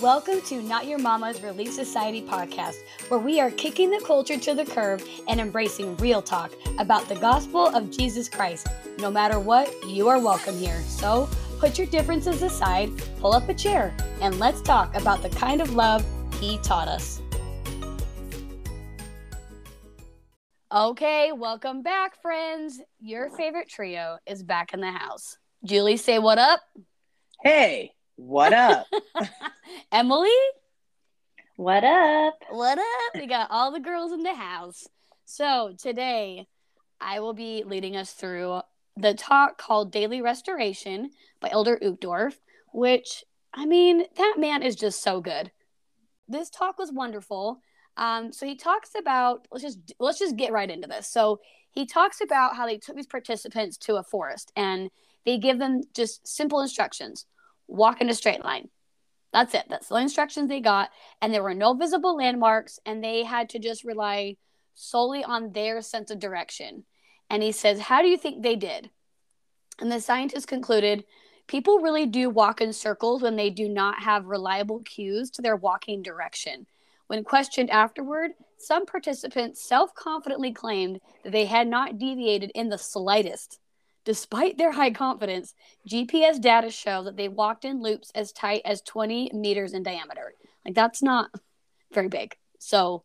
Welcome to Not Your Mama's Relief Society podcast, where we are kicking the culture to the curb and embracing real talk about the gospel of Jesus Christ. No matter what, you are welcome here. So put your differences aside, pull up a chair, and let's talk about the kind of love He taught us. Okay, welcome back, friends. Your favorite trio is back in the house. Julie, say what up. Hey, what up? Emily, What up? what up? We got all the girls in the house. So today, I will be leading us through the talk called Daily Restoration by Elder Uchtdorf, which, I mean, that man is just so good. This talk was wonderful. Um, so he talks about let's just let's just get right into this. So he talks about how they took these participants to a forest and they give them just simple instructions: walk in a straight line. That's it. That's the instructions they got, and there were no visible landmarks, and they had to just rely solely on their sense of direction. And he says, "How do you think they did?" And the scientists concluded people really do walk in circles when they do not have reliable cues to their walking direction. When questioned afterward, some participants self confidently claimed that they had not deviated in the slightest. Despite their high confidence, GPS data show that they walked in loops as tight as 20 meters in diameter. Like, that's not very big. So,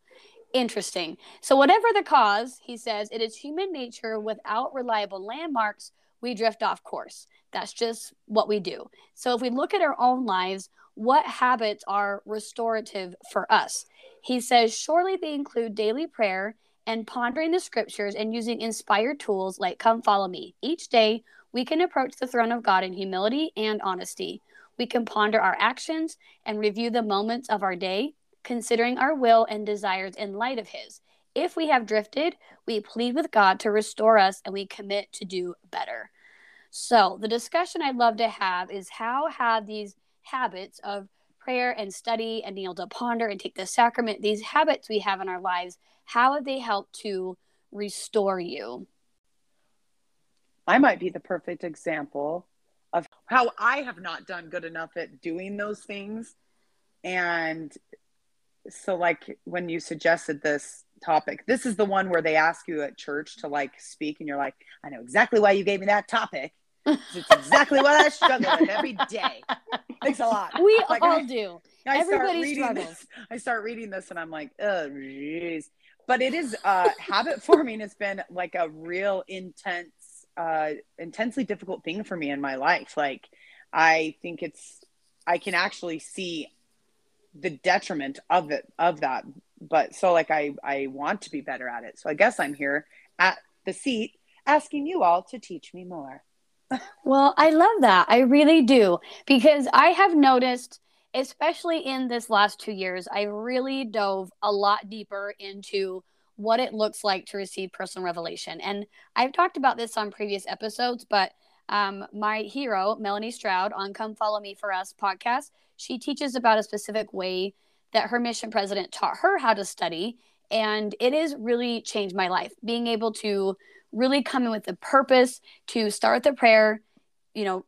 interesting. So, whatever the cause, he says, it is human nature without reliable landmarks, we drift off course. That's just what we do. So, if we look at our own lives, what habits are restorative for us? He says, surely they include daily prayer and pondering the scriptures and using inspired tools like Come Follow Me. Each day, we can approach the throne of God in humility and honesty. We can ponder our actions and review the moments of our day, considering our will and desires in light of His. If we have drifted, we plead with God to restore us and we commit to do better. So, the discussion I'd love to have is how have these habits of prayer and study and kneel to ponder and take the sacrament, these habits we have in our lives, how have they helped to restore you? I might be the perfect example of how I have not done good enough at doing those things. And so, like, when you suggested this topic, this is the one where they ask you at church to like speak, and you're like, I know exactly why you gave me that topic. It's exactly what I struggle with every day. Thanks a lot. We Like, all I- do. I start Everybody reading struggles. This, I start reading this and I'm like, oh, jeez. But it is uh, habit forming has been like a real intense, uh, intensely difficult thing for me in my life. Like, I think it's, I can actually see the detriment of it, of that. But so, like, I, I want to be better at it. So I guess I'm here at the seat asking you all to teach me more. Well, I love that. I really do. Because I have noticed, especially in this last two years, I really dove a lot deeper into what it looks like to receive personal revelation. And I've talked about this on previous episodes, but um, my hero, Melanie Stroud, on Come Follow Me for Us podcast, she teaches about a specific way that her mission president taught her how to study. And it has really changed my life. Being able to really come in with the purpose to start the prayer, you know,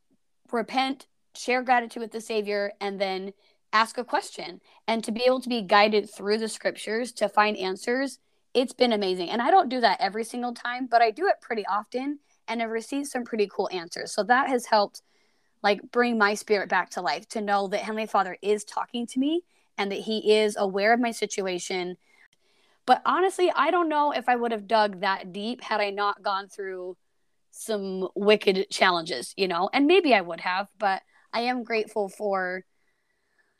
repent, share gratitude with the Savior, and then ask a question. And to be able to be guided through the scriptures to find answers, it's been amazing. And I don't do that every single time, but I do it pretty often and I've received some pretty cool answers. So that has helped like bring my spirit back to life to know that Heavenly Father is talking to me and that He is aware of my situation. But honestly, I don't know if I would have dug that deep had I not gone through some wicked challenges, you know, and maybe I would have, but I am grateful for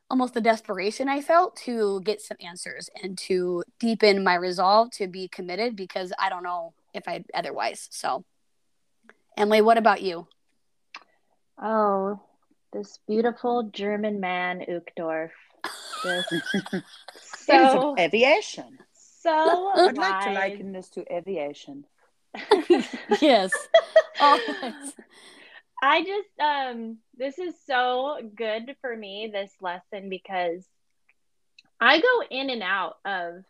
almost the desperation I felt to get some answers and to deepen my resolve to be committed because I don't know if I'd otherwise. So, Emily, what about you? Oh, this beautiful German man, Uchtdorf. Just so, aviation. So I'd like to liken this to aviation. yes. Always. I just um this is so good for me this lesson because I go in and out of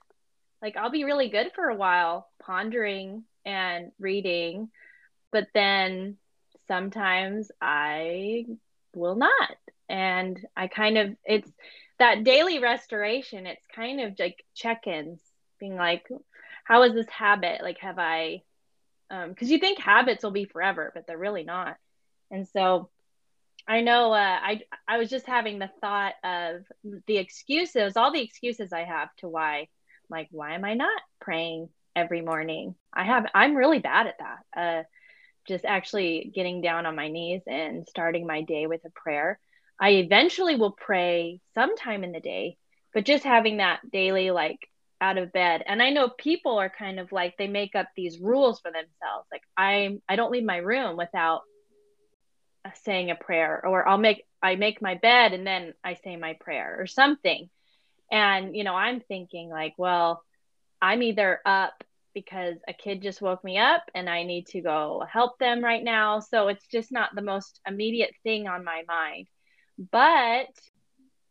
like I'll be really good for a while pondering and reading but then sometimes I will not and I kind of it's that daily restoration, it's kind of like check-ins, being like, how is this habit? Like, have I? Because um, you think habits will be forever, but they're really not. And so, I know uh, I I was just having the thought of the excuses, all the excuses I have to why, like, why am I not praying every morning? I have I'm really bad at that. Uh, just actually getting down on my knees and starting my day with a prayer. I eventually will pray sometime in the day, but just having that daily, like out of bed. And I know people are kind of like they make up these rules for themselves. Like I'm I don't leave my room without saying a prayer or I'll make I make my bed and then I say my prayer or something. And you know, I'm thinking like, well, I'm either up because a kid just woke me up and I need to go help them right now. So it's just not the most immediate thing on my mind. But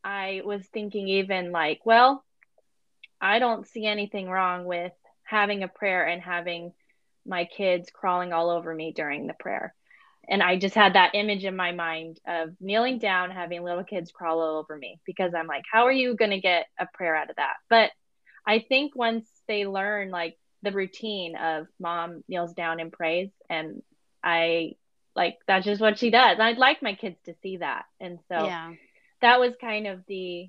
I was thinking, even like, well, I don't see anything wrong with having a prayer and having my kids crawling all over me during the prayer. And I just had that image in my mind of kneeling down, having little kids crawl all over me because I'm like, how are you going to get a prayer out of that? But I think once they learn, like, the routine of mom kneels down and prays and I like that's just what she does. I'd like my kids to see that. And so yeah. that was kind of the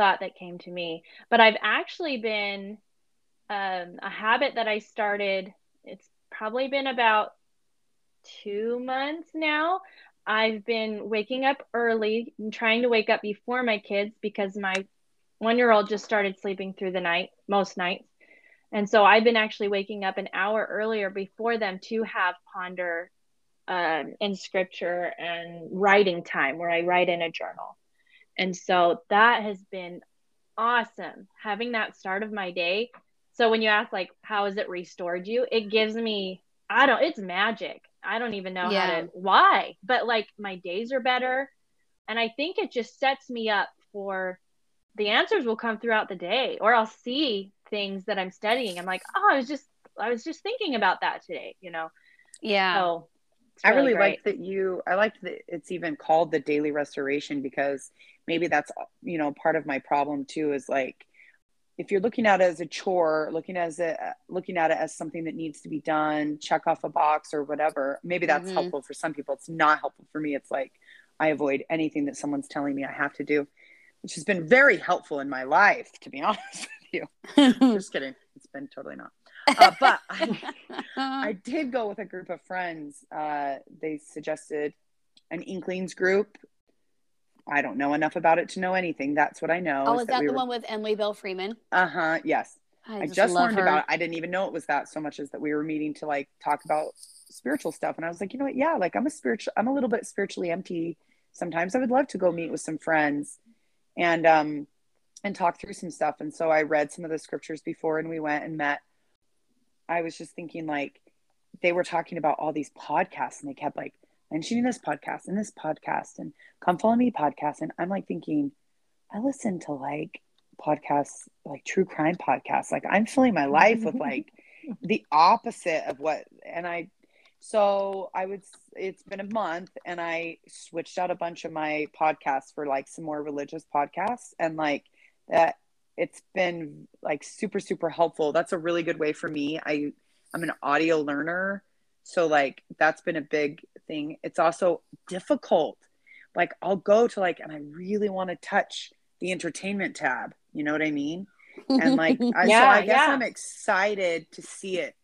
thought that came to me. But I've actually been um, a habit that I started, it's probably been about two months now. I've been waking up early and trying to wake up before my kids because my one year old just started sleeping through the night, most nights. And so I've been actually waking up an hour earlier before them to have ponder um, in scripture and writing time where I write in a journal. And so that has been awesome having that start of my day. So when you ask like how has it restored you, it gives me I don't it's magic. I don't even know yeah. how to why, but like my days are better and I think it just sets me up for the answers will come throughout the day or I'll see things that I'm studying. I'm like, oh, I was just I was just thinking about that today, you know. Yeah. So really I really great. like that you I like that it's even called the daily restoration because maybe that's you know part of my problem too is like if you're looking at it as a chore, looking as a looking at it as something that needs to be done, check off a box or whatever, maybe that's mm-hmm. helpful for some people. It's not helpful for me. It's like I avoid anything that someone's telling me I have to do, which has been very helpful in my life, to be honest with you. Just kidding. It's been totally not. Uh, but I, I, did go with a group of friends. Uh, they suggested an Inklings group. I don't know enough about it to know anything. That's what I know. Oh, is, that, that we the were... one with Emily Belle Freeman? Uh huh. Yes. I, I just, just learned her. about it. I didn't even know it was that so much as that we were meeting to like talk about spiritual stuff. And I was like, you know what? Yeah, like I'm a spiritual, I'm a little bit spiritually empty. Sometimes I would love to go meet with some friends. And um, and talk through some stuff. And so I read some of the scriptures before and we went and met. I was just thinking like they were talking about all these podcasts and they kept like mentioning this podcast and this podcast and come follow me podcast. And I'm like thinking, I listen to like podcasts, like true crime podcasts. Like I'm filling my life with like the opposite of what, and I, so I would, it's been a month and I switched out a bunch of my podcasts for like some more religious podcasts. And like, that it's been like super super helpful. That's a really good way for me. I i'm an audio learner so like that's been a big thing. It's also difficult. Like i'll go to like and i really want to touch the entertainment tab? You know what i mean? And like I, yeah, so i guess yeah. i'm excited to see it.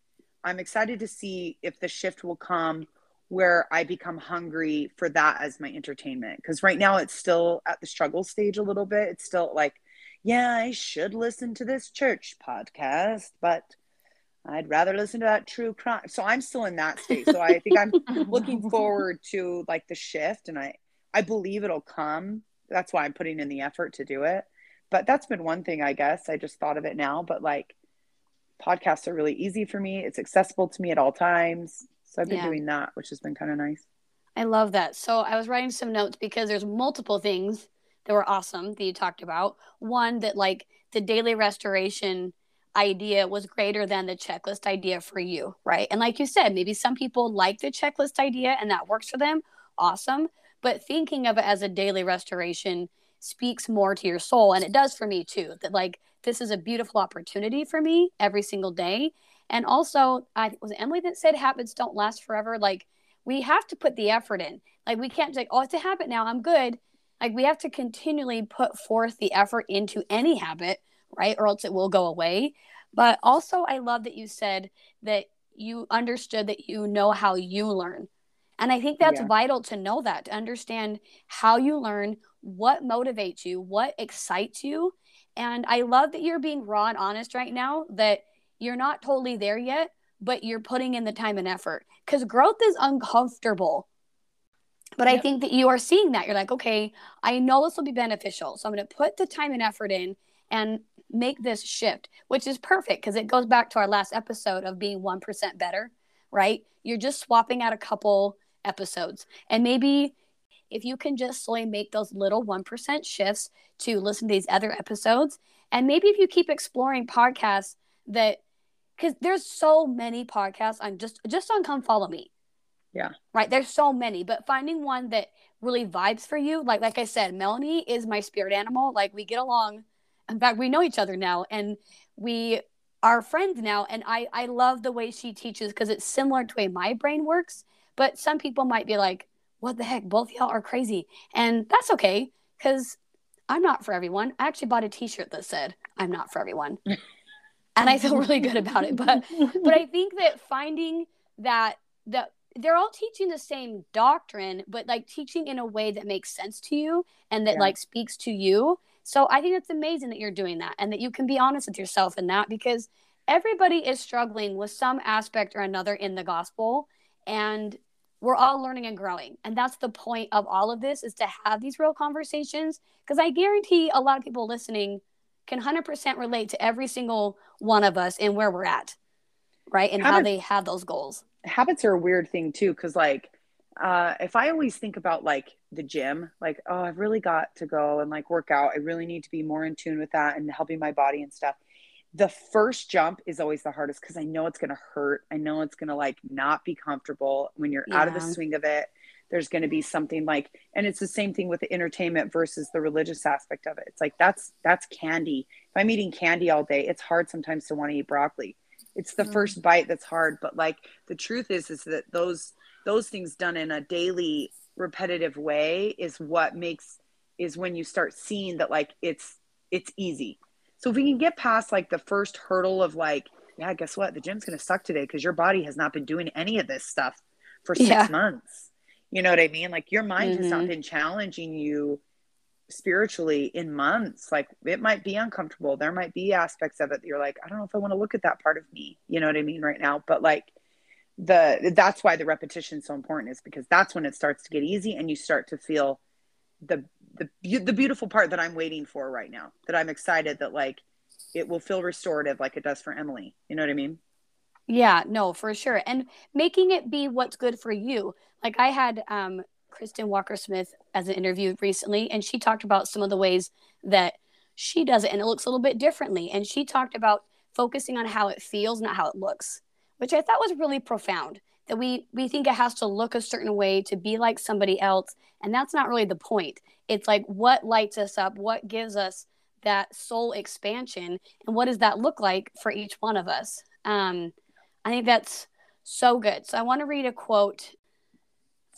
I'm excited to see if the shift will come where i become hungry for that as my entertainment. Because right now it's still at the struggle stage a little bit. It's still like yeah, I should listen to this church podcast, but I'd rather listen to that true crime. So I'm still in that state. So I think I'm looking forward to like the shift and I I believe it'll come. That's why I'm putting in the effort to do it. But that's been one thing I guess. I just thought of it now, but like podcasts are really easy for me. It's accessible to me at all times. So I've been yeah. doing that, which has been kind of nice. I love that. So I was writing some notes because there's multiple things that were awesome that you talked about. One that like the daily restoration idea was greater than the checklist idea for you, right? And like you said, maybe some people like the checklist idea and that works for them. Awesome. But thinking of it as a daily restoration speaks more to your soul. And it does for me too, that like this is a beautiful opportunity for me every single day. And also, I was Emily that said habits don't last forever. Like we have to put the effort in. Like we can't like, oh, it's a habit now. I'm good. Like we have to continually put forth the effort into any habit, right? Or else it will go away. But also, I love that you said that you understood that you know how you learn. And I think that's yeah. vital to know that, to understand how you learn, what motivates you, what excites you. And I love that you're being raw and honest right now, that you're not totally there yet, but you're putting in the time and effort because growth is uncomfortable. But yep. I think that you are seeing that. You're like, okay, I know this will be beneficial. So I'm going to put the time and effort in and make this shift, which is perfect because it goes back to our last episode of being 1% better, right? You're just swapping out a couple episodes. And maybe if you can just slowly make those little 1% shifts to listen to these other episodes, and maybe if you keep exploring podcasts that, because there's so many podcasts on just just on come follow me yeah. Right? There's so many but finding one that really vibes for you like like i said melanie is my spirit animal. Like we get along. In fact we know each other now and we are friends now and i i love the way she teaches because it's similar to the way my brain works but some people might be like what the heck? Both y'all are crazy. And that's okay because i'm not for everyone. I actually bought a t-shirt that said i'm not for everyone. And i feel really good about it but but i think that finding that that they're all teaching the same doctrine but like teaching in a way that makes sense to you and that yeah. like speaks to you so I think it's amazing that you're doing that and that you can be honest with yourself in that because everybody is struggling with some aspect or another in the gospel and we're all learning and growing. And that's the point of all of this is to have these real conversations because I guarantee a lot of people listening can 100% relate to every single one of us and where we're at. Right? And how they have those goals. Habits are a weird thing too cuz like uh, if I always think about like the gym, like, oh, I've really got to go and like work out. I really need to be more in tune with that and helping my body and stuff. The first jump is always the hardest because I know it's going to hurt. I know it's going to like not be comfortable when you're yeah. out of the swing of it. There's going to be something like, and it's the same thing with the entertainment versus the religious aspect of it. It's like that's that's candy. If I'm eating candy all day, it's hard sometimes to want to eat broccoli. It's the mm. first bite that's hard, but like the truth is, is that those those things done in a daily repetitive way is what makes is when you start seeing that like it's it's easy so if we can get past like the first hurdle of like yeah guess what the gym's going to suck today because your body has not been doing any of this stuff for six yeah. months you know what i mean like your mind mm-hmm. has not mm-hmm. been challenging you spiritually in months like it might be uncomfortable. There might be aspects of it that you're like i don't know if i want to look at that part of me. You know what i mean right now? But like the that's why the repetition is so important is because that's when it starts to get easy and you start to feel the the the beautiful part that I'm waiting for right now that I'm excited that like it will feel restorative like it does for Emily. You know what I mean? Yeah no for sure. And making it be what's good for you. Like I had um Kristen Walker Smith as an interview recently and she talked about some of the ways that she does it and it looks a little bit differently and she talked about focusing on how it feels not how it looks which I thought was really profound. That we we think it has to look a certain way to be like somebody else, and that's not really the point. It's like what lights us up, what gives us that soul expansion, and what does that look like for each one of us. Um, I think that's so good. So I want to read a quote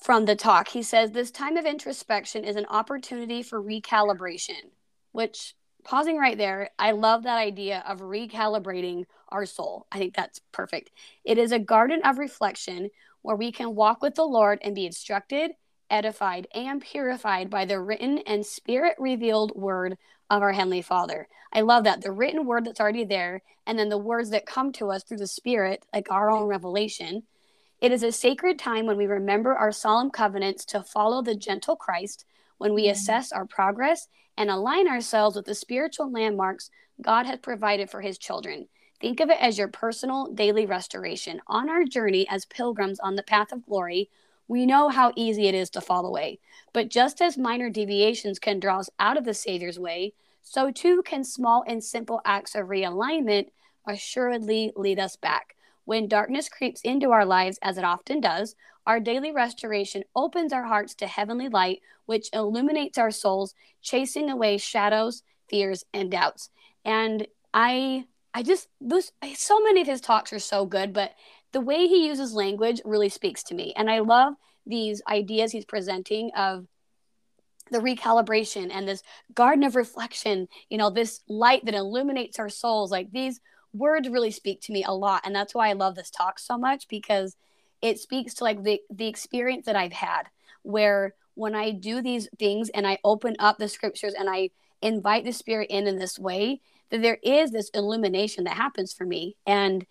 from the talk. He says, This time of introspection is an opportunity for recalibration, which pausing right there, I love that idea of recalibrating our soul. I think that's perfect. It is a garden of reflection where we can walk with the Lord and be instructed, edified, and purified by the written and spirit revealed word of our Heavenly Father. I love that. The written word that's already there, and then the words that come to us through the Spirit, like our own revelation. It is a sacred time when we remember our solemn covenants to follow the gentle Christ, when we mm-hmm. assess our progress and align ourselves with the spiritual landmarks God has provided for his children. Think of it as your personal daily restoration. On our journey as pilgrims on the path of glory, we know how easy it is to fall away. But just as minor deviations can draw us out of the Savior's way, so too can small and simple acts of realignment assuredly lead us back. When darkness creeps into our lives, as it often does, Our daily restoration opens our hearts to heavenly light, which illuminates our souls, chasing away shadows, fears, and doubts. And I I just those so many of his talks are so good, but the way he uses language really speaks to me. And I love these ideas he's presenting of the recalibration and this garden of reflection, you know, this light that illuminates our souls. Like these words really speak to me a lot. And that's why I love this talk so much because it speaks to like the the experience that I've had where when I do these things and I open up the scriptures and I invite the spirit in in this way, that there is this illumination that happens for me. And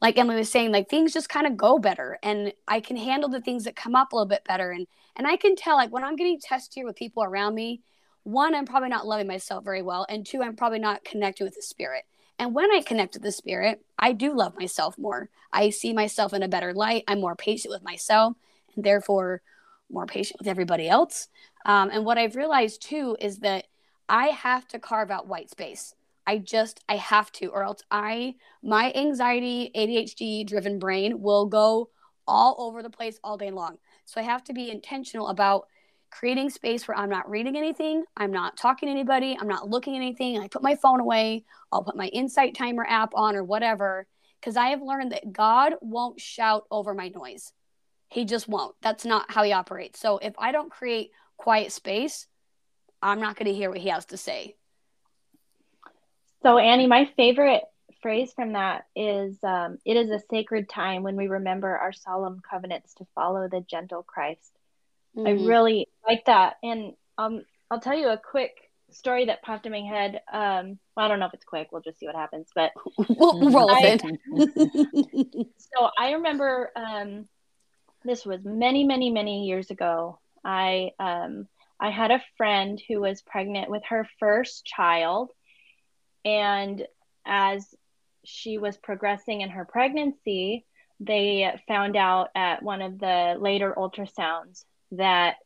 like Emily was saying, like things just kind of go better and I can handle the things that come up a little bit better. And and I can tell like when I'm getting tested with people around me, one, I'm probably not loving myself very well. And two, I'm probably not connecting with the spirit. And when I connect with the spirit, I do love myself more. I see myself in a better light. I'm more patient with myself and therefore more patient with everybody else. Um, and what I've realized too is that I have to carve out white space. I just I have to or else I my anxiety ADHD driven brain will go all over the place all day long. So I have to be intentional about creating space where I'm not reading anything, I'm not talking to anybody, I'm not looking at anything. I put my phone away, I'll put my insight timer app on or whatever because I have learned that God won't shout over my noise. He just won't. That's not how he operates. So if I don't create quiet space, I'm not going to hear what he has to say. So, Annie, my favorite phrase from that is um, it is a sacred time when we remember our solemn covenants to follow the gentle Christ. Mm-hmm. I really like that. And um, I'll tell you a quick story that popped in my head. Um, well, I don't know if it's quick. We'll just see what happens. But we'll roll I, so I remember um, this was many, many, many years ago. I um, I had a friend who was pregnant with her first child, and as she was progressing in her pregnancy, they found out at one of the later ultrasounds that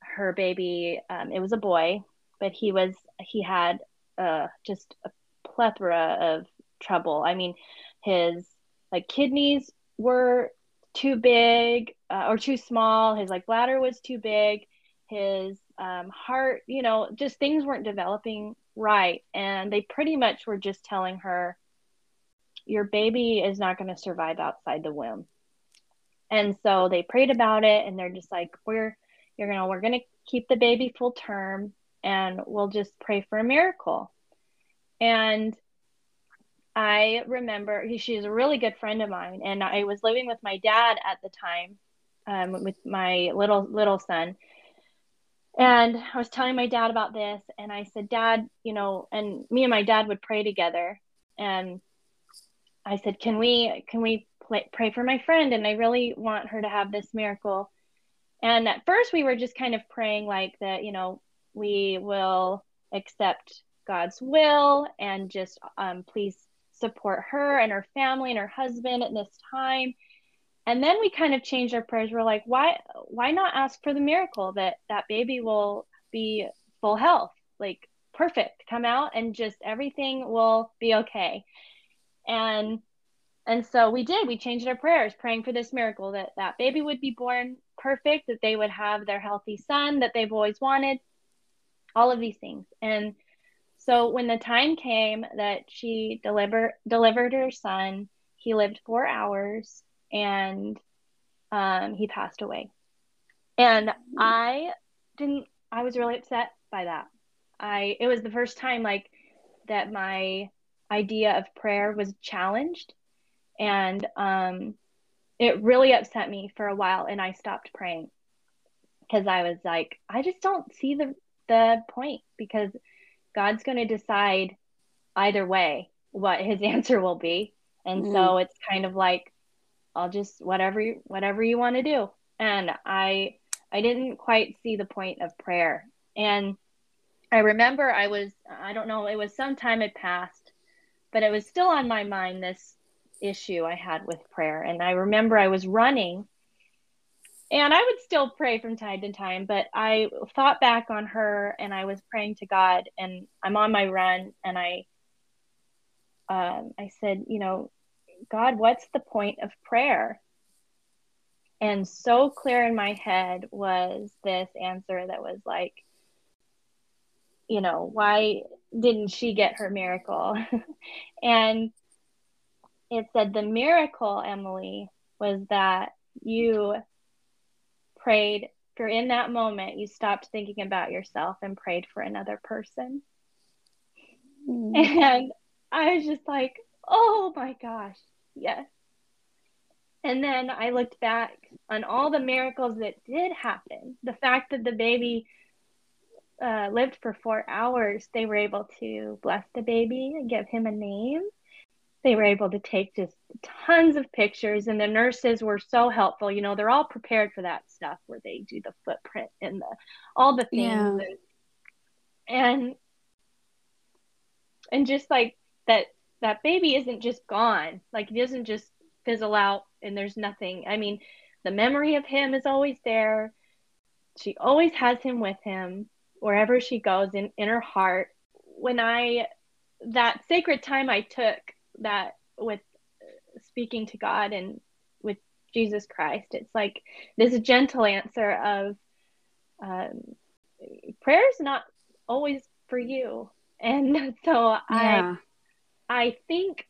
her baby, um, it was a boy, but he was, he had uh, just a plethora of trouble. I mean, his like kidneys were too big uh, or too small. His like bladder was too big. His um, heart, you know, just things weren't developing right. And they pretty much were just telling her, your baby is not going to survive outside the womb. And so they prayed about it and they're just like, we're, you're going to, we're going to keep the baby full term and we'll just pray for a miracle. And I remember he, she's a really good friend of mine, and I was living with my dad at the time, um, with my little little son, and I was telling my dad about this, and I said, Dad, you know, and me and my dad would pray together, and I said, Can we can we play, pray for my friend? And I really want her to have this miracle. And at first, we were just kind of praying like that, you know, we will accept God's will and just um, please support her and her family and her husband at this time and then we kind of changed our prayers we're like why why not ask for the miracle that that baby will be full health like perfect come out and just everything will be okay and and so we did we changed our prayers praying for this miracle that that baby would be born perfect that they would have their healthy son that they've always wanted all of these things and so when the time came that she deliver, delivered her son he lived four hours and um, he passed away. And I didn't, I was really upset by that. I, it was the first time like that my idea of prayer was challenged. And um, it really upset me for a while. And I stopped praying because I was like, I just don't see the, the point because God's going to decide either way what his answer will be. And mm. so it's kind of like I'll just whatever you, whatever you want to do. And I I didn't quite see the point of prayer. And I remember I was I don't know, it was some time had passed, but it was still on my mind this issue I had with prayer. And I remember I was running and I would still pray from time to time, but I thought back on her and I was praying to God and I'm on my run and I um, I said, you know, God, what's the point of prayer? And so clear in my head was this answer that was like, you know, why didn't she get her miracle? and it said the miracle, Emily, was that you prayed for in that moment, you stopped thinking about yourself and prayed for another person. Mm. And I was just like, oh my gosh, yes. And then I looked back on all the miracles that did happen. The fact that the baby uh, lived for four hours, they were able to bless the baby and give him a name. They were able to take just tons of pictures, and the nurses were so helpful. You know, they're all prepared for that stuff where they do the footprint and the all the things. Yeah. And and just like that that baby isn't just gone. Like it doesn't just fizzle out and there's nothing. I mean, the memory of him is always there. She always has him with him wherever she goes in, in her heart. When I, that sacred time I took that with speaking to God and with Jesus Christ, it's like this gentle answer of um, prayer is not always for you. And so yeah. I, I think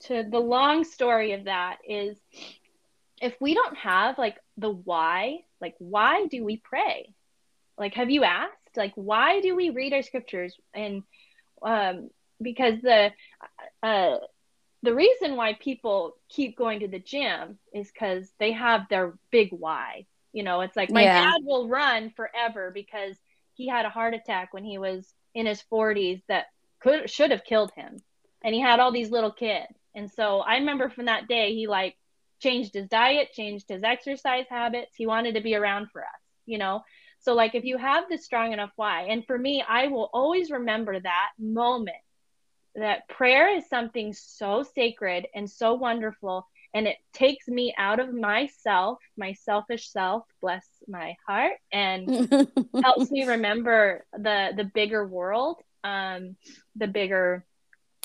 to the long story of that is if we don't have like the why, like why do we pray? Like have you asked like why do we read our scriptures and um because the uh the reason why people keep going to the gym is cuz they have their big why. You know, it's like my yeah. dad will run forever because he had a heart attack when he was in his 40s that could should have killed him and he had all these little kids and so I remember from that day, he like changed his diet, changed his exercise habits. He wanted to be around for us, you know? So, like, if you have this strong enough why, and for me, I will always remember that moment that prayer is something so sacred and so wonderful. And it takes me out of myself, my selfish self, bless my heart, and helps me remember the the bigger world, um, the bigger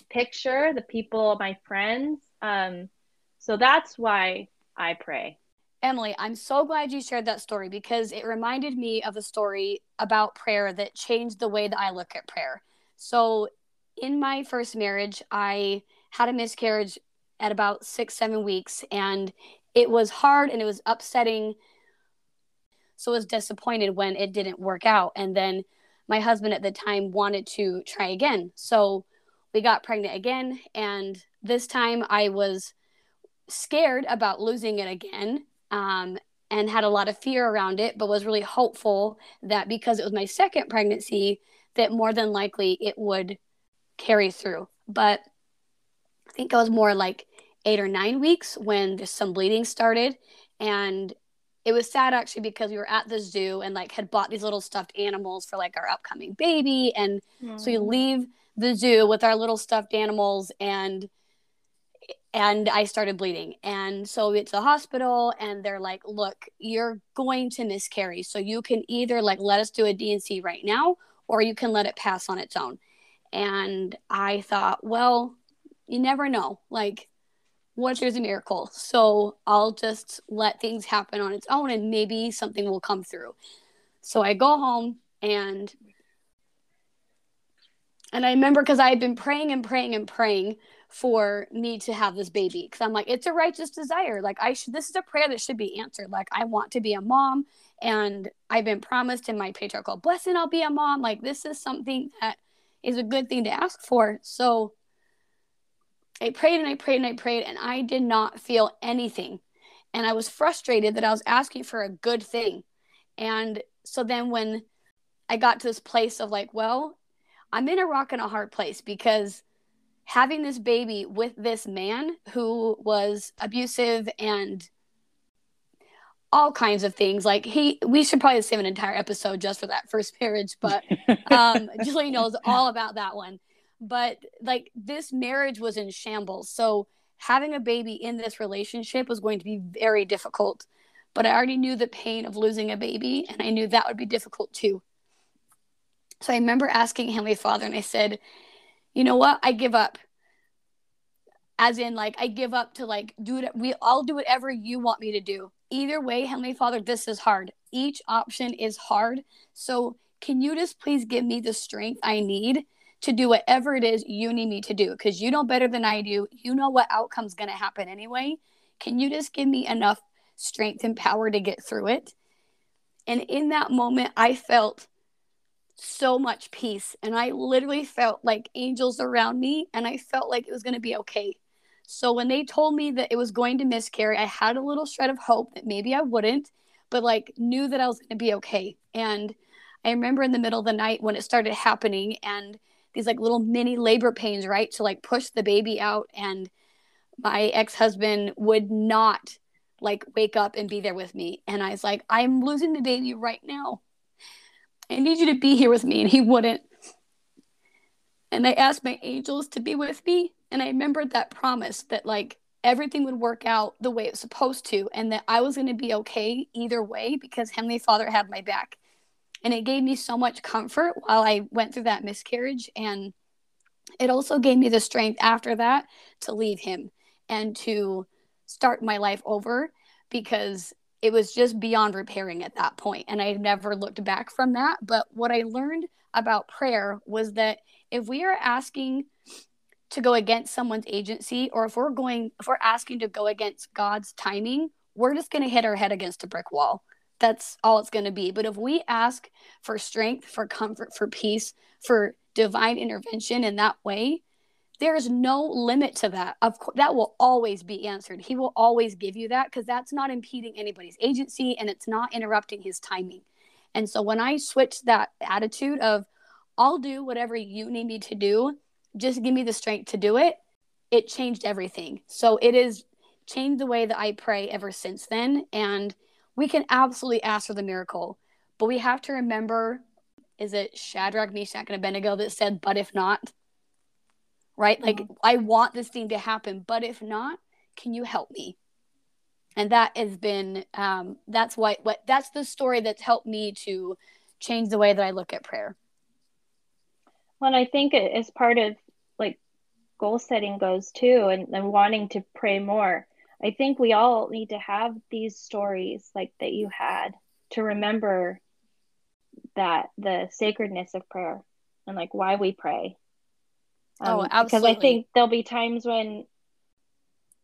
picture, the people, my friends. Um, so that's why I pray. Emily, I'm so glad you shared that story because it reminded me of a story about prayer that changed the way that I look at prayer. So, in my first marriage, I had a miscarriage at about six, seven weeks, and it was hard and it was upsetting. So, I was disappointed when it didn't work out. And then my husband at the time wanted to try again. So, we got pregnant again and this time i was scared about losing it again um, and had a lot of fear around it but was really hopeful that because it was my second pregnancy that more than likely it would carry through but i think it was more like eight or nine weeks when just some bleeding started and it was sad actually because we were at the zoo and like had bought these little stuffed animals for like our upcoming baby and mm. so we leave the zoo with our little stuffed animals and and I started bleeding. And so it's a hospital and they're like, "Look, you're going to miscarry. So you can either like let us do a D&C right now or you can let it pass on its own." And I thought, "Well, you never know. Like what if there's a miracle? So I'll just let things happen on its own and maybe something will come through." So I go home and and I remember because I had been praying and praying and praying for me to have this baby because I'm like, it's a righteous desire. Like, I should, this is a prayer that should be answered. Like, I want to be a mom, and I've been promised in my patriarchal blessing I'll be a mom. Like, this is something that is a good thing to ask for. So I prayed and I prayed and I prayed, and I did not feel anything. And I was frustrated that I was asking for a good thing. And so then when I got to this place of like, well, I'm in a rock and a hard place because having this baby with this man who was abusive and all kinds of things like he we should probably save an entire episode just for that first marriage but um julie knows all about that one but like this marriage was in shambles so having a baby in this relationship was going to be very difficult but i already knew the pain of losing a baby and i knew that would be difficult too so I remember asking Heavenly Father, and I said, you know what? I give up. As in, like, I give up to like do it. We all do whatever you want me to do. Either way, Heavenly Father, this is hard. Each option is hard. So, can you just please give me the strength I need to do whatever it is you need me to do? Because you know better than I do. You know what outcome's going to happen anyway. Can you just give me enough strength and power to get through it? And in that moment, I felt so much peace. And I literally felt like angels around me, and I felt like it was going to be okay. So when they told me that it was going to miscarry, I had a little shred of hope that maybe I wouldn't, but like knew that I was going to be okay. And I remember in the middle of the night when it started happening and these like little mini labor pains, right? To like push the baby out. And my ex husband would not like wake up and be there with me. And I was like, I'm losing the baby right now. I need you to be here with me. And he wouldn't. And I asked my angels to be with me. And I remembered that promise that like everything would work out the way it's supposed to and that I was going to be okay either way because Heavenly Father had my back. And it gave me so much comfort while I went through that miscarriage. And it also gave me the strength after that to leave him and to start my life over because it was just beyond repairing at that point and i never looked back from that but what i learned about prayer was that if we are asking to go against someone's agency or if we're going if we're asking to go against god's timing we're just going to hit our head against a brick wall. That's all it's going to be. But if we ask for strength for comfort for peace for divine intervention in that way there is no limit to that. Of course that will always be answered. He will always give you that because that's not impeding anybody's agency and it's not interrupting his timing. And so when i switched that attitude of i'll do whatever you need me to do just give me the strength to do it it changed everything so it has changed the way that i pray ever since then and we can absolutely ask for the miracle but we have to remember is it shadrach meshach and abednego that said but if not right? Like, mm-hmm. I want this thing to happen, but if not, can you help me? And that has been, um, that's what, what, that's the story that's helped me to change the way that I look at prayer. Well, I think it is part of like goal setting goes too, and, and wanting to pray more. I think we all need to have these stories like that you had to remember that the sacredness of prayer and like why we pray Oh, um, oh, absolutely. Because I think there'll be times when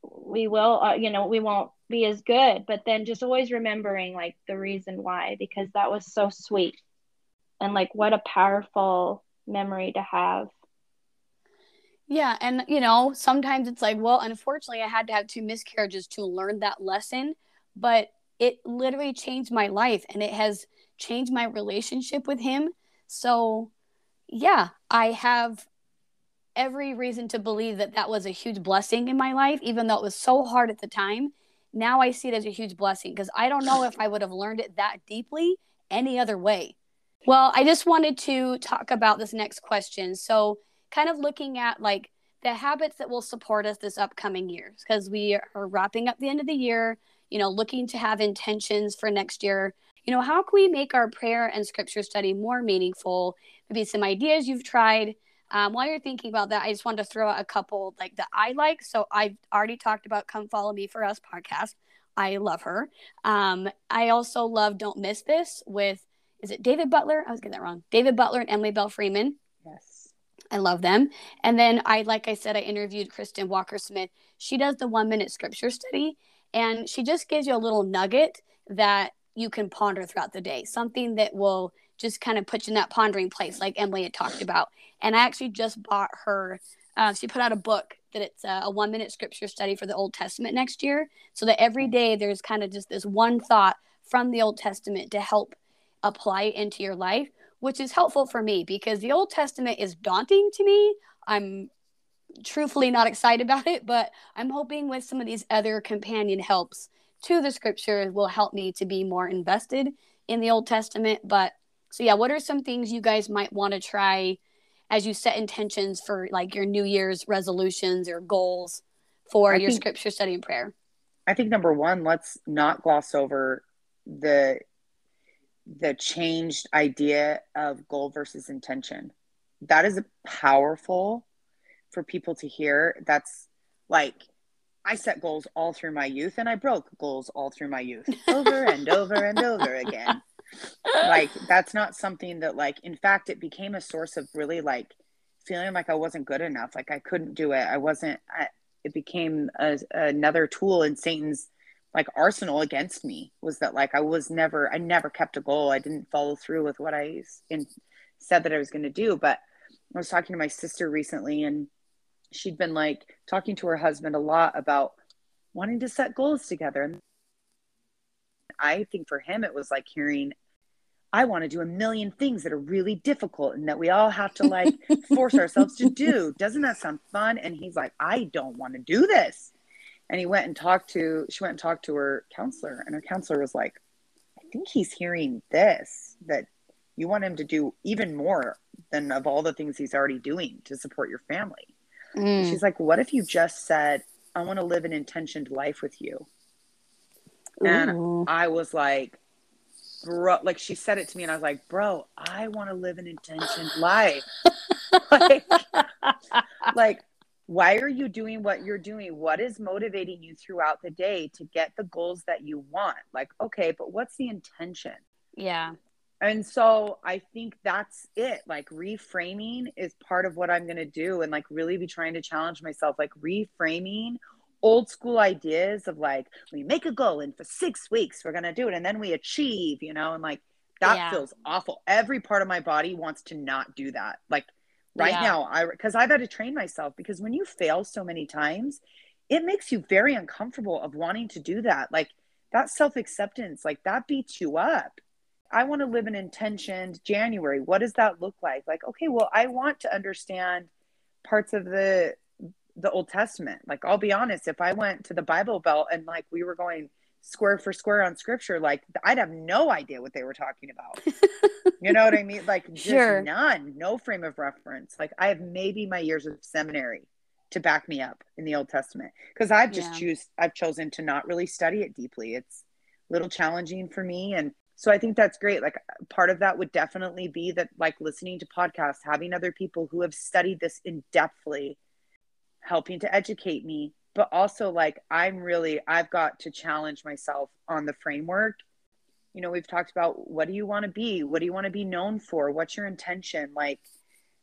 we will, uh, you know, we won't be as good, but then just always remembering like the reason why, because that was so sweet. And like, what a powerful memory to have. Yeah. And, you know, sometimes it's like, well, unfortunately, I had to have two miscarriages to learn that lesson, but it literally changed my life and it has changed my relationship with him. So, yeah, I have every reason to believe that that was a huge blessing in my life, even though it was so hard at the time. Now I see it as a huge blessing because I don't know if I would have learned it that deeply any other way. Well, I just wanted to talk about this next question. So, kind of looking at like the habits that will support us this upcoming year because we are wrapping up the end of the year, you know, looking to have intentions for next year. You know, how can we make our prayer and scripture study more meaningful? Maybe some ideas you've tried um, while you're thinking about that, I just wanted to throw out a couple like that I like. So I've already talked about "Come Follow Me for Us" podcast. I love her. Um, I also love "Don't Miss This" with is it David Butler? I was getting that wrong. David Butler and Emily Belle Freeman. I love them. And then I, like I said, I interviewed Kristen Walker Smith. She does the one minute scripture study, and she just gives you a little nugget that you can ponder throughout the day, something that will just kind of put you in that pondering place, like Emily had talked about. And I actually just bought her. Uh, she put out a book that it's a, a one minute scripture study for the Old Testament next year, so that every day there's kind of just this one thought from the Old Testament to help apply it into your life, which is helpful for me because the Old Testament is daunting to me. I'm truthfully not excited about it, but I'm hoping with some of these other companion helps to the scripture will help me to be more invested in the Old Testament. But so yeah, what are some things you guys might want to try as you set intentions for like your New Year's resolutions or goals for I your think, scripture study and prayer? I think number one, let's not gloss over the the changed idea of goal versus intention. That is powerful for people to hear. That's like I set goals all through my youth and I broke goals all through my youth over and over and over again. Like that's not something that like in fact it became a source of really like feeling like I wasn't good enough, like I couldn't do it. I wasn't I, it became a, another tool in Satan's like arsenal against me was that like I was never I never kept a goal. I didn't follow through with what I in, said that I was going to do, but I was talking to my sister recently and she'd been like talking to her husband a lot about wanting to set goals together. And I think for him, it was like hearing, I want to do a million things that are really difficult and that we all have to like force ourselves to do. Doesn't that sound fun? And he's like, I don't want to do this. And he went and talked to, she went and talked to her counselor, and her counselor was like, I think he's hearing this, that you want him to do even more than of all the things he's already doing to support your family. Mm. She's like, What if you just said, I want to live an intentioned life with you? And I was like, Bro, like she said it to me, and I was like, Bro, I want to live an intentioned life. like, like, why are you doing what you're doing? What is motivating you throughout the day to get the goals that you want? Like, okay, but what's the intention? Yeah and so i think that's it like reframing is part of what i'm going to do and like really be trying to challenge myself like reframing old school ideas of like we make a goal and for six weeks we're going to do it and then we achieve you know and like that yeah. feels awful every part of my body wants to not do that like right yeah. now i because i've had to train myself because when you fail so many times it makes you very uncomfortable of wanting to do that like that self-acceptance like that beats you up I want to live an intentioned January. What does that look like? Like, okay, well, I want to understand parts of the the Old Testament. Like, I'll be honest, if I went to the Bible Belt and like we were going square for square on scripture, like I'd have no idea what they were talking about. you know what I mean? Like just sure. none, no frame of reference. Like I have maybe my years of seminary to back me up in the Old Testament because I've just yeah. choose I've chosen to not really study it deeply. It's a little challenging for me and so i think that's great like part of that would definitely be that like listening to podcasts having other people who have studied this in depthly helping to educate me but also like i'm really i've got to challenge myself on the framework you know we've talked about what do you want to be what do you want to be known for what's your intention like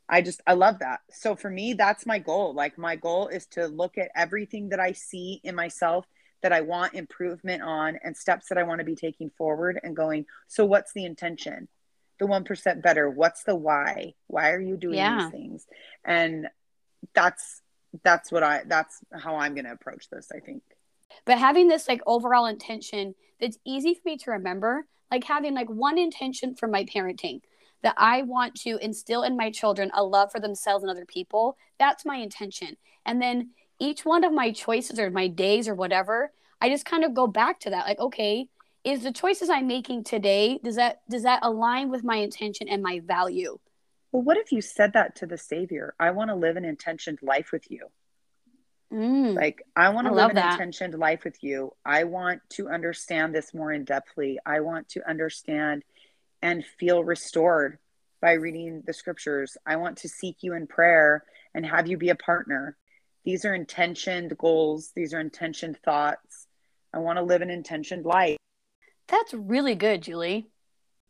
i just i love that so for me that's my goal like my goal is to look at everything that i see in myself that I want improvement on and steps that I want to be taking forward and going, so what's the intention? The 1% better. What's the why? Why are you doing yeah. these things? And that's that's what I that's how I'm going to approach this, I think. But having this like overall intention that's easy for me to remember, like having like one intention for my parenting that I want to instill in my children a love for themselves and other people. That's my intention. And then each one of my choices or my days or whatever, I just kind of go back to that. Like, okay, is the choices I'm making today, does that does that align with my intention and my value? Well, what if you said that to the Savior? I want to live an intentioned life with you. Mm, like, I want to live an that. intentioned life with you. I want to understand this more in depthly. I want to understand and feel restored by reading the scriptures. I want to seek you in prayer and have you be a partner. These are intentioned goals, these are intentioned thoughts. I want to live an intentioned life. That's really good, Julie.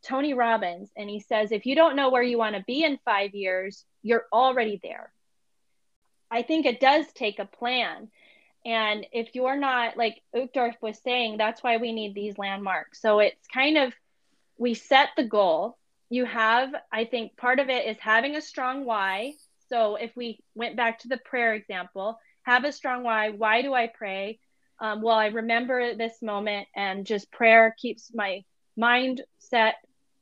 Tony Robbins, and he says, if you don't know where you want to be in five years, you're already there. I think it does take a plan. And if you're not, like Uchtdorf was saying, that's why we need these landmarks. So it's kind of, we set the goal. You have, I think part of it is having a strong why. So if we went back to the prayer example, have a strong why. Why do I pray? Um, well, I remember this moment, and just prayer keeps my mind set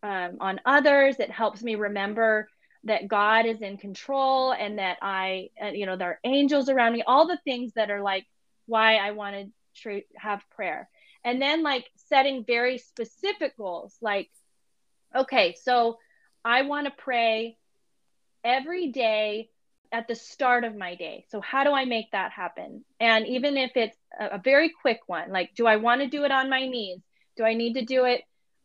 um, on others. It helps me remember that God is in control and that I, uh, you know, there are angels around me, all the things that are like why I want to have prayer. And then, like, setting very specific goals, like, okay, so I want to pray every day at the start of my day. So, how do I make that happen? And even if it's a, a very quick one, like, do I want to do it on my knees? Do I need to do it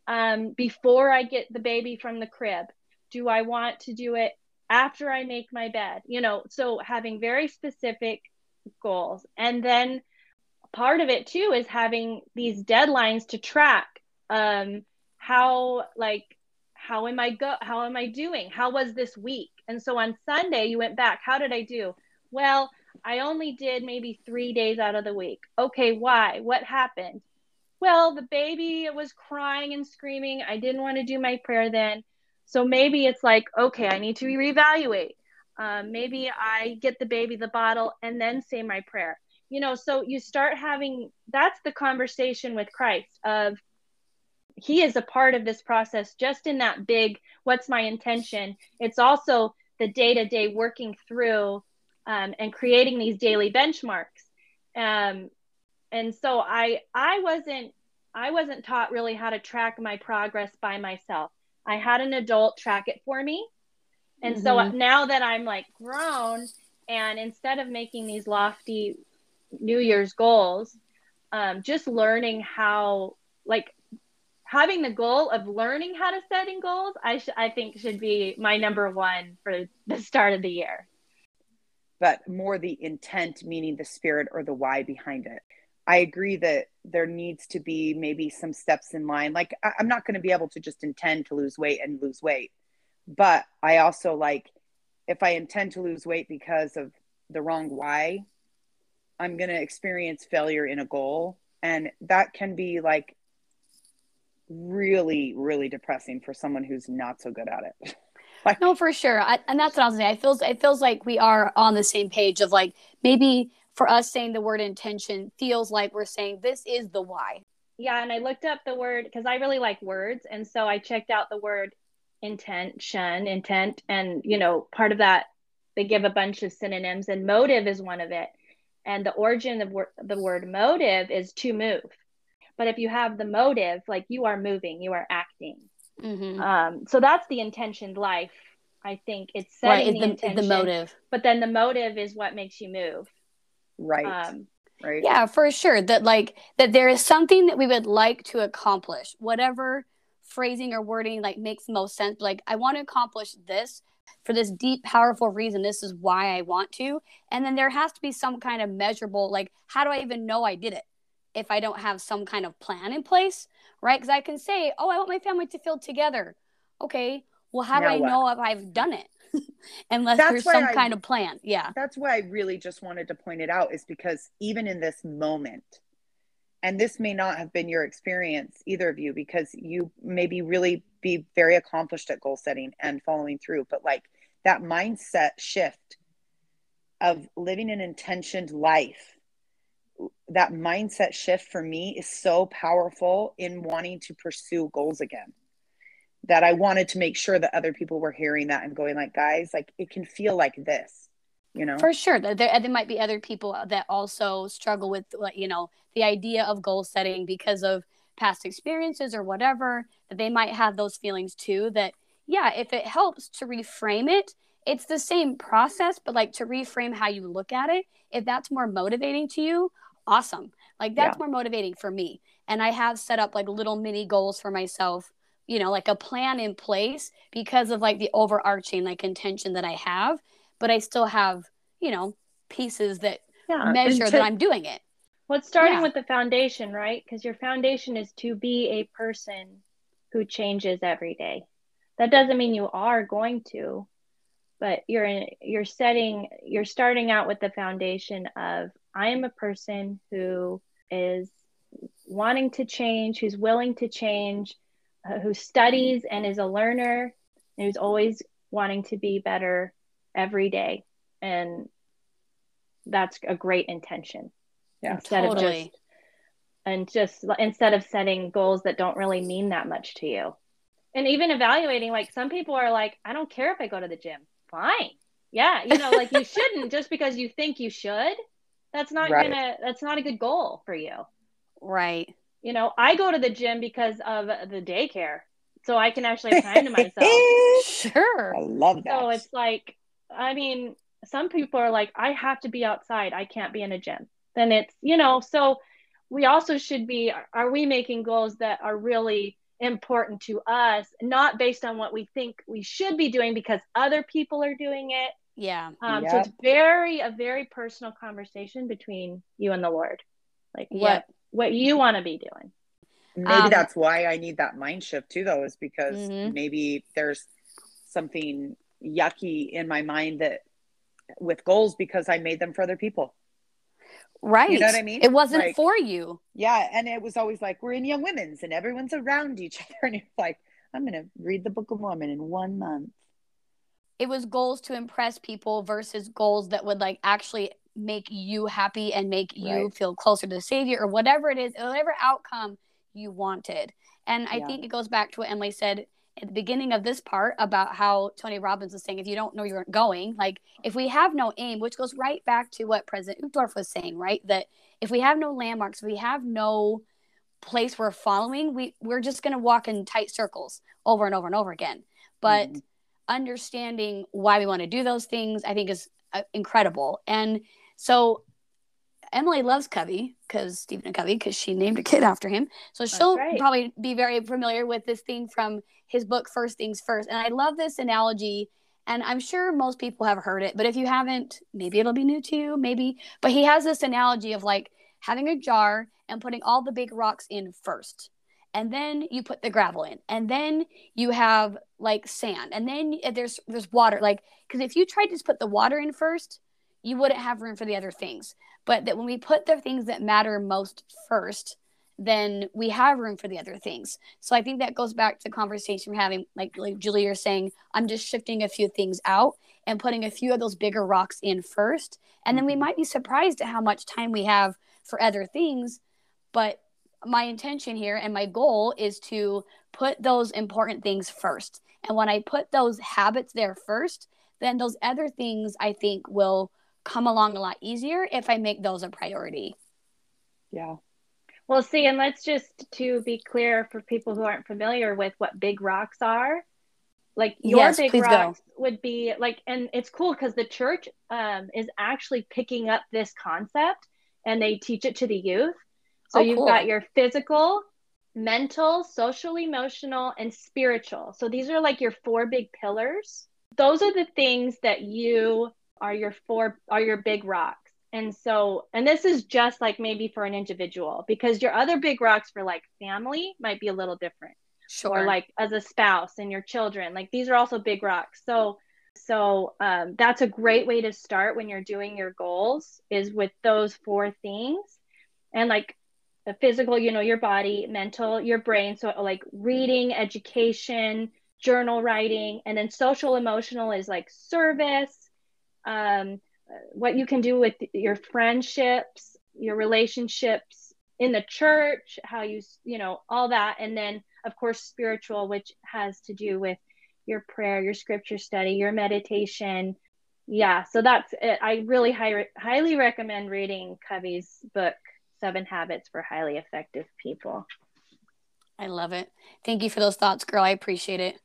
um, before I get the baby from the crib? Do I want to do it after I make my bed? You know, so having very specific goals. And then part of it too is having these deadlines to track um how like how am i go how am i doing how was this week and so on sunday you went back how did i do well i only did maybe three days out of the week okay why what happened well the baby was crying and screaming. I didn't want to do my prayer then. So maybe it's like okay i need to reevaluate. Um, maybe i get the baby the bottle and then say my prayer. You know so you start having that's the conversation with christ of he is a part of this process just in that big what's my intention? It's also the day-to-day working through um, and creating these daily benchmarks. Um, and so i i wasn't i wasn't taught really how to track my progress by myself i had an adult track it for me and mm-hmm. so now that i'm like grown and instead of making these lofty new year's goals um, just learning how like having the goal of learning how to setting goals, I sh- I think should be my number one for the start of the year. But more the intent, meaning the spirit or the why behind it. I agree that there needs to be maybe some steps in line. Like I- I'm not going to be able to just intend to lose weight and lose weight, but I also like if I intend to lose weight because of the wrong why, I'm going to experience failure in a goal. And that can be like really, really depressing for someone who's not so good at it. like, no, for sure. I, and that's what I was saying. It feels it feels like we are on the same page of like maybe for us saying the word intention feels like we're saying this is the why. Yeah, and I looked up the word because I really like words, and so I checked out the word intention, intent, and you know, part of that they give a bunch of synonyms, and motive is one of it. And the origin of wor- the word motive is to move. But if you have the motive, like you are moving, you are acting. Mm-hmm. Um, so that's the intentioned life. I think it's setting right, the, the, intention, the motive, but then the motive is what makes you move. Right. Um, right. Yeah, for sure. That like that there is something that we would like to accomplish, whatever phrasing or wording like makes most sense. Like I want to accomplish this for this deep, powerful reason. This is why I want to. And then there has to be some kind of measurable, like, how do I even know I did it? if I don't have some kind of plan in place, right? Because I can say, oh, I want my family to feel together. Okay, well, how now do I what? know if I've done it? Unless that's there's some I, kind of plan. Yeah. That's why I really just wanted to point it out, is because even in this moment, and this may not have been your experience, either of you, because you maybe really be very accomplished at goal setting and following through, but like that mindset shift of living an intentioned life that mindset shift for me is so powerful in wanting to pursue goals again that I wanted to make sure that other people were hearing that and going like guys like it can feel like this you know for sure there, there might be other people uh, that also struggle with like you know the idea of goal setting because of past experiences or whatever that they might have those feelings too that yeah if it helps to reframe it it's the same process but like to reframe how you look at it if that's more motivating to you awesome. Like that's yeah. more motivating for me. And I have set up like little mini goals for myself, you know, like a plan in place because of like the overarching like intention that I have, but I still have, you know, pieces that yeah. measure to- that I'm doing it. Well, it's starting yeah. with the foundation, right? Because your foundation is to be a person who changes every day. That doesn't mean you are going to, but you're in, you're setting you're starting out with the foundation of I am a person who is wanting to change, who's willing to change, Uh, who studies and is a learner, and who's always wanting to be better every day. And that's a great intention. Yeah, instead totally. of just and just instead of setting goals that don't really mean that much to you. And even evaluating, like some people are like, I don't care if I go to the gym. Fine. Yeah. You know, like you shouldn't just because you think you should that's not right. gonna that's not a good goal for you right you know i go to the gym because of the daycare so i can actually have time to myself sure i love that so it's like i mean some people are like i have to be outside i can't be in a gym then it's you know so we also should be are we making goals that are really important to us not based on what we think we should be doing because other people are doing it yeah. Um, yep. So it's very, a very personal conversation between you and the Lord. like Yep. What you want to be doing. Maybe Um, that's why I need that mind shift too, though, is because Mhm. maybe there's something yucky in my mind that with goals because I made them for other people. right You know what I mean? it wasn't Like- for you Yeah. And it was always like, we're in Young Women's and everyone's around each other. And it's like, I'm going to read the Book of Mormon in one month. it was goals to impress people versus goals that would like actually make you happy and make you Right. feel closer to the savior or whatever it is whatever outcome you wanted and i Yeah. think it goes back to what emily said at the beginning of this part about how tony robbins was saying if you don't know you're going like if we have no aim which goes right back to what president Uchtdorf was saying right that if we have no landmarks we have no place we're following we we're just going to walk in tight circles over and over and over again but Mhm. understanding why we want to do those things i think is uh, incredible and so emily loves covey because stephen covey because she named a kid after him. So she'll right. probably be very familiar with this thing from his book first things first. And i love this analogy and i'm sure most people have heard it but if you haven't maybe it'll be new to you maybe. But he has this analogy of like having a jar and putting all the big rocks in first and then you put the gravel in and then you have like sand and then there's there's water. Like because if you tried to just put the water in first you wouldn't have room for the other things but that when we put the things that matter most first then we have room for the other things so i think that goes back to the conversation we're having like like julie you're saying i'm just shifting a few things out and putting a few of those bigger rocks in first and then we Mhm. might be surprised at how much time we have for other things but my intention here and my goal is to put those important things first. And when I put those habits there first, then those other things I think will come along a lot easier if I make those a priority. Yeah. Well, see, and let's just to be clear for people who aren't familiar with what big rocks are. Like your Yes, big please go. rocks would be like, and it's cool because the church um, is actually picking up this concept and they teach it to the youth. So Oh, you've cool. got your physical, mental, social, emotional, and spiritual. So these are like your four big pillars. Those are the things that you are your four are your big rocks. And so, and this is just like maybe for an individual because your other big rocks for like family might be a little different Sure. or like as a spouse and your children. Like these are also big rocks. So, so um, that's a great way to start when you're doing your goals is with those four things and like the physical, you know, your body, mental, your brain. So like reading, education, journal writing, and then social emotional is like service, um, what you can do with your friendships, your relationships in the church, how you, you know, all that. And then, of course, spiritual, which has to do with your prayer, your scripture study, your meditation. Yeah, so that's it. I really high, highly recommend reading Covey's book, Seven Habits for Highly Effective People. I love it. Thank you for those thoughts, girl. I appreciate it.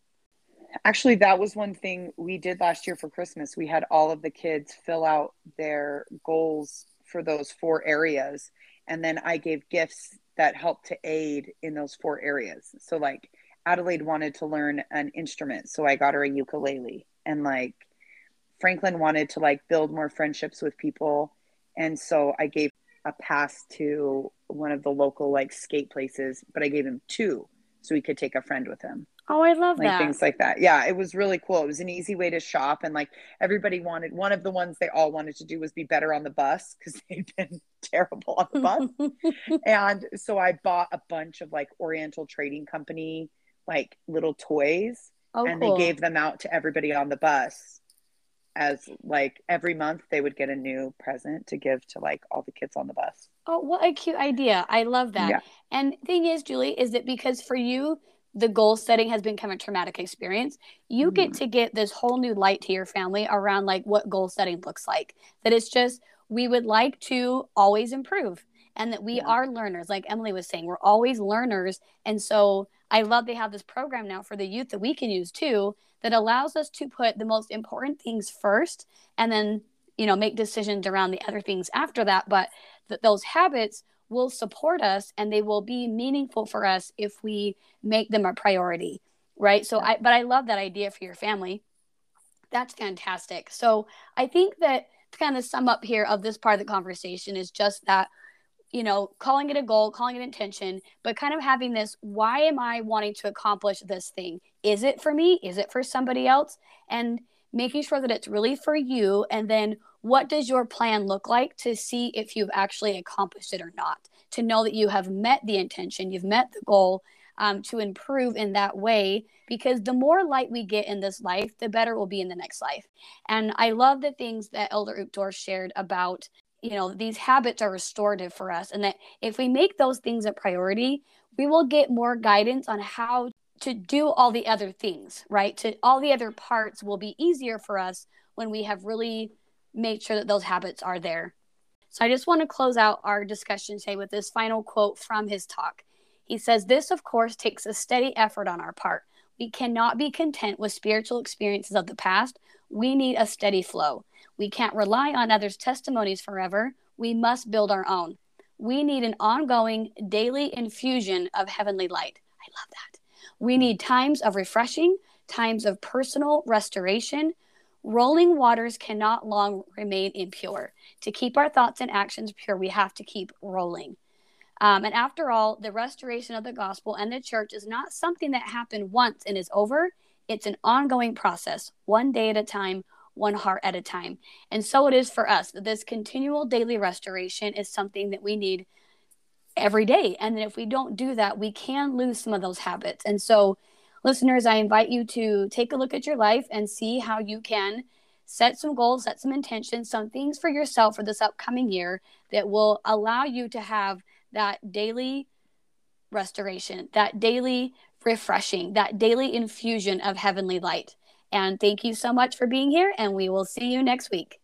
Actually, that was one thing we did last year for Christmas. We had all of the kids fill out their goals for those four areas. And then I gave gifts that helped to aid in those four areas. So, like, Adelaide wanted to learn an instrument. So I got her a ukulele. And, like, Franklin wanted to, like, build more friendships with people. And so I gave a pass to one of the local, like, skate places, but I gave him two so he could take a friend with him Oh, I love like that. things like that. Yeah, it was really cool. It was an easy way to shop, and like everybody wanted. One of the ones they all wanted to do was be better on the bus because they'd been terrible on the bus. and so I bought a bunch of like Oriental Trading Company like little toys, oh, and cool. they gave them out to everybody on the bus. As like every month they would get a new present to give to like all the kids on the bus. Oh, what a cute idea. I love that. Yeah. And thing is, Julie, is it because for you, the goal setting has become a traumatic experience, you get Mhm. to get this whole new light to your family around like what goal setting looks like. That it's just, we would like to always improve and that we Yeah. are learners. Like Emily was saying, we're always learners. And so I love they have this program now for the youth that we can use too that allows us to put the most important things first and then, you know, make decisions around the other things after that. But that those habits will support us and they will be meaningful for us if we make them a priority right so i but i love that idea for your family that's fantastic so i think that to kind of sum up here of this part of the conversation is just that you know, calling it a goal, calling it intention, but kind of having this why am I wanting to accomplish this thing? Is it for me? Is it for somebody else? And making sure that it's really for you. And then what does your plan look like to see if you've actually accomplished it or not? To know that you have met the intention, you've met the goal, um, to improve in that way because the more light we get in this life, the better we'll be in the next life. And I love the things that Elder Uchtdorf shared about you know these habits are restorative for us and that if we make those things a priority we will get more guidance on how to do all the other things right to all the other parts will be easier for us when we have really made sure that those habits are there so i just want to close out our discussion today with this final quote from his talk he says this of course takes a steady effort on our part we cannot be content with spiritual experiences of the past we need a steady flow we can't rely on others' testimonies forever. We must build our own. We need an ongoing daily infusion of heavenly light. I love that. We need times of refreshing, times of personal restoration. Rolling waters cannot long remain impure. To keep our thoughts and actions pure, we have to keep rolling. Um, and after all, the restoration of the gospel and the church is not something that happened once and is over. It's an ongoing process, one day at a time, one heart at a time. And so it is for us. This continual daily restoration is something that we need every day. And then if we don't do that, we can lose some of those habits. And so, listeners, I invite you to take a look at your life and see how you can set some goals, set some intentions, some things for yourself for this upcoming year that will allow you to have that daily restoration, that daily refreshing, that daily infusion of heavenly light. And thank you so much for being here, and we will see you next week.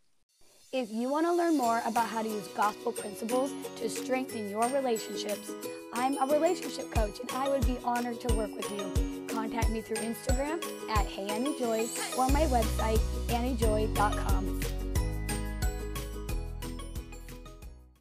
If you want to learn more about how to use gospel principles to strengthen your relationships, I'm a relationship coach and I would be honored to work with you. Contact me through Instagram at Hey Annie Joy or my website, anniejoy.com.